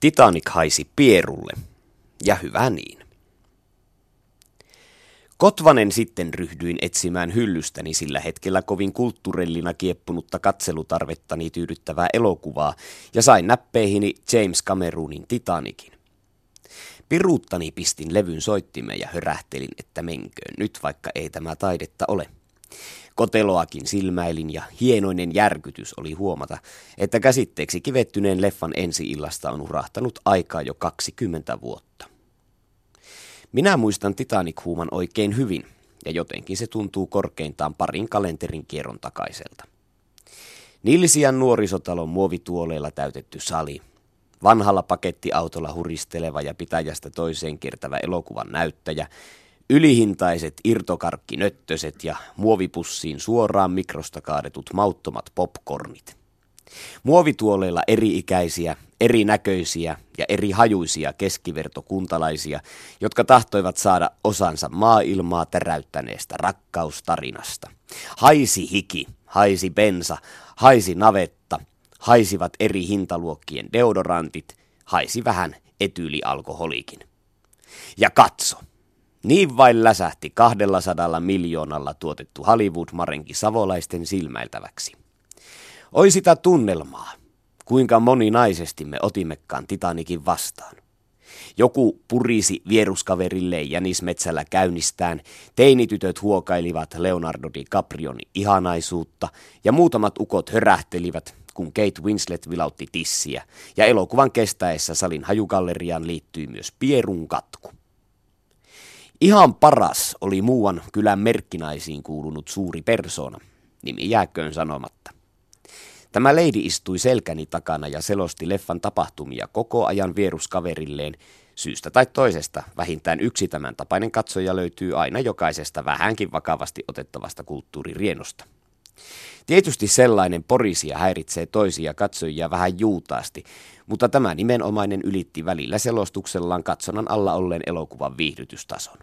Titanic haisi pierulle, ja hyvä niin. Kotvanen sitten ryhdyin etsimään hyllystäni sillä hetkellä kovin kulttuurellina kieppunutta katselutarvettani tyydyttävää elokuvaa ja sain näppeihini James Cameronin Titanicin. Piruuttani pistin levyn soittimeen ja hörähtelin, että menköön nyt vaikka ei tämä taidetta ole. Koteloakin silmäilin ja hienoinen järkytys oli huomata, että käsitteeksi kivettyneen leffan ensi-illasta on urahtanut aikaa jo 20 vuotta. Minä muistan Titanic-huuman oikein hyvin, ja jotenkin se tuntuu korkeintaan parin kalenterin kierron takaiselta. Nilsian nuorisotalon muovituoleilla täytetty sali, vanhalla pakettiautolla huristeleva ja pitäjästä toiseen kiertävä elokuvan näyttäjä, ylihintaiset irtokarkkinöttöset ja muovipussiin suoraan mikrosta kaadetut mauttomat popcornit. Muovituoleilla eri-ikäisiä, erinäköisiä ja eri hajuisia keskivertokuntalaisia, jotka tahtoivat saada osansa maailmaa täräyttäneestä rakkaustarinasta. Haisi hiki, haisi bensa, haisi navetta, haisivat eri hintaluokkien deodorantit, haisi vähän etyylialkoholikin. Ja katso, niin vain läsähti 200 miljoonalla tuotettu Hollywood-marenki savolaisten silmäiltäväksi. Oi sitä tunnelmaa, kuinka moninaisesti me otimmekaan Titanikin vastaan. Joku purisi vieruskaverille jänismetsällä käynnistään, teinitytöt huokailivat Leonardo DiCaprion ihanaisuutta ja muutamat ukot hörähtelivät, kun Kate Winslet vilautti tissiä, ja elokuvan kestäessä salin hajugalleriaan liittyi myös Pierun katku. Ihan paras oli muuan kylän merkkinaisiin kuulunut suuri persona, nimi jääköön sanomatta. Tämä leidi istui selkäni takana ja selosti leffan tapahtumia koko ajan vieruskaverilleen. Syystä tai toisesta vähintään yksi tämän tapainen katsoja löytyy aina jokaisesta vähänkin vakavasti otettavasta kulttuuririenosta. Tietysti sellainen porisia häiritsee toisia katsojia vähän juutaasti, mutta tämä nimenomainen ylitti välillä selostuksellaan katsonnan alla olleen elokuvan viihdytystason.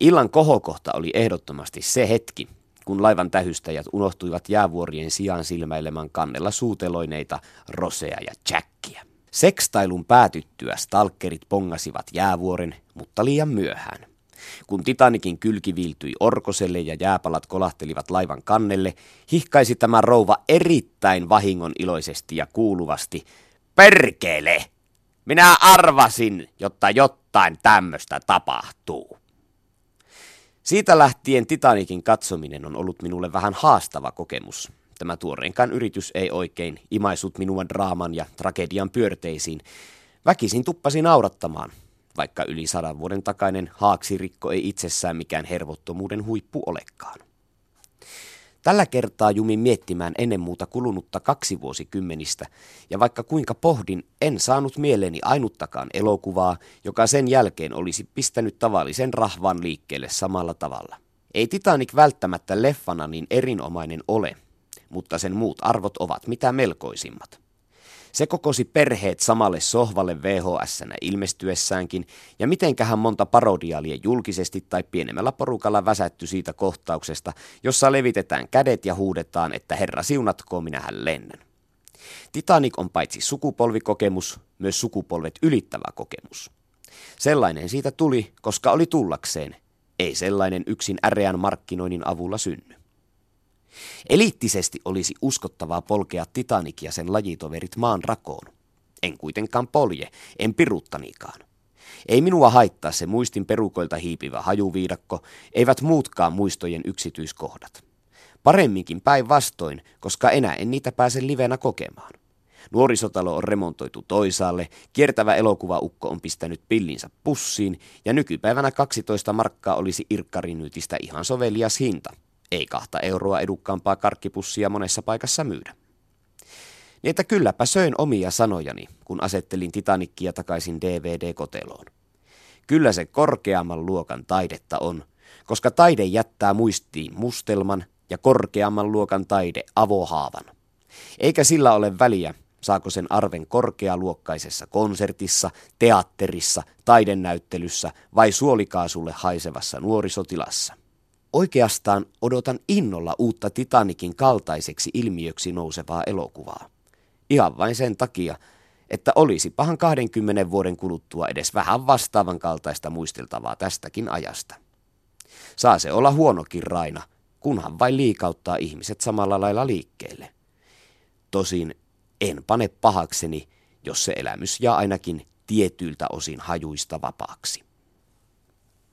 Illan kohokohta oli ehdottomasti se hetki, kun laivan tähystäjät unohtuivat jäävuorien sijaan silmäilemään kannella suuteloineita Rosea ja Jackia. Sekstailun päätyttyä stalkerit pongasivat jäävuoren, mutta liian myöhään. Kun Titanikin kylki viiltyi orkoselle ja jääpalat kolahtelivat laivan kannelle, hihkaisi tämä rouva erittäin vahingon iloisesti ja kuuluvasti, Perkele! Minä arvasin, jotta jotain tämmöistä tapahtuu. Siitä lähtien Titanikin katsominen on ollut minulle vähän haastava kokemus. Tämä tuoreenkaan yritys ei oikein imaisut minua draaman ja tragedian pyörteisiin. Väkisin tuppasi naurattamaan, vaikka yli sadan vuoden takainen haaksirikko ei itsessään mikään hervottomuuden huippu olekaan. Tällä kertaa jumin miettimään ennen muuta kulunutta kaksi vuosikymmenistä, ja vaikka kuinka pohdin, en saanut mieleeni ainuttakaan elokuvaa, joka sen jälkeen olisi pistänyt tavallisen rahvan liikkeelle samalla tavalla. Ei Titanic välttämättä leffana niin erinomainen ole, mutta sen muut arvot ovat mitä melkoisimmat. Se kokosi perheet samalle sohvalle vhs ilmestyessäänkin, ja mitenkähän monta parodiaalia julkisesti tai pienemmällä porukalla väsätty siitä kohtauksesta, jossa levitetään kädet ja huudetaan, että herra siunatkoon, minähän lennän. Titanic on paitsi sukupolvikokemus, myös sukupolvet ylittävä kokemus. Sellainen siitä tuli, koska oli tullakseen. Ei sellainen yksin äreän markkinoinnin avulla synny. Eliittisesti olisi uskottavaa polkea Titanic ja sen lajitoverit maan rakoon. En kuitenkaan polje, en piruttanikaan. Ei minua haittaa se muistin perukoilta hiipivä hajuviidakko, eivät muutkaan muistojen yksityiskohdat. Paremminkin päinvastoin, koska enää en niitä pääse livenä kokemaan. Nuorisotalo on remontoitu toisaalle, kiertävä elokuvaukko on pistänyt pillinsä pussiin ja nykypäivänä 12 markkaa olisi irkkarinyytistä ihan sovelias hinta – ei kahta euroa edukkaampaa karkkipussia monessa paikassa myydä. Niin että kylläpä söin omia sanojani, kun asettelin Titanikkia takaisin DVD-koteloon. Kyllä se korkeamman luokan taidetta on, koska taide jättää muistiin mustelman ja korkeamman luokan taide avohaavan. Eikä sillä ole väliä, saako sen arven korkealuokkaisessa konsertissa, teatterissa, taidennäyttelyssä vai suolikaasulle haisevassa nuorisotilassa. Oikeastaan odotan innolla uutta Titanikin kaltaiseksi ilmiöksi nousevaa elokuvaa. Ihan vain sen takia, että olisi pahan 20 vuoden kuluttua edes vähän vastaavan kaltaista muisteltavaa tästäkin ajasta. Saa se olla huonokin raina, kunhan vain liikauttaa ihmiset samalla lailla liikkeelle. Tosin en pane pahakseni, jos se elämys jää ainakin tietyiltä osin hajuista vapaaksi.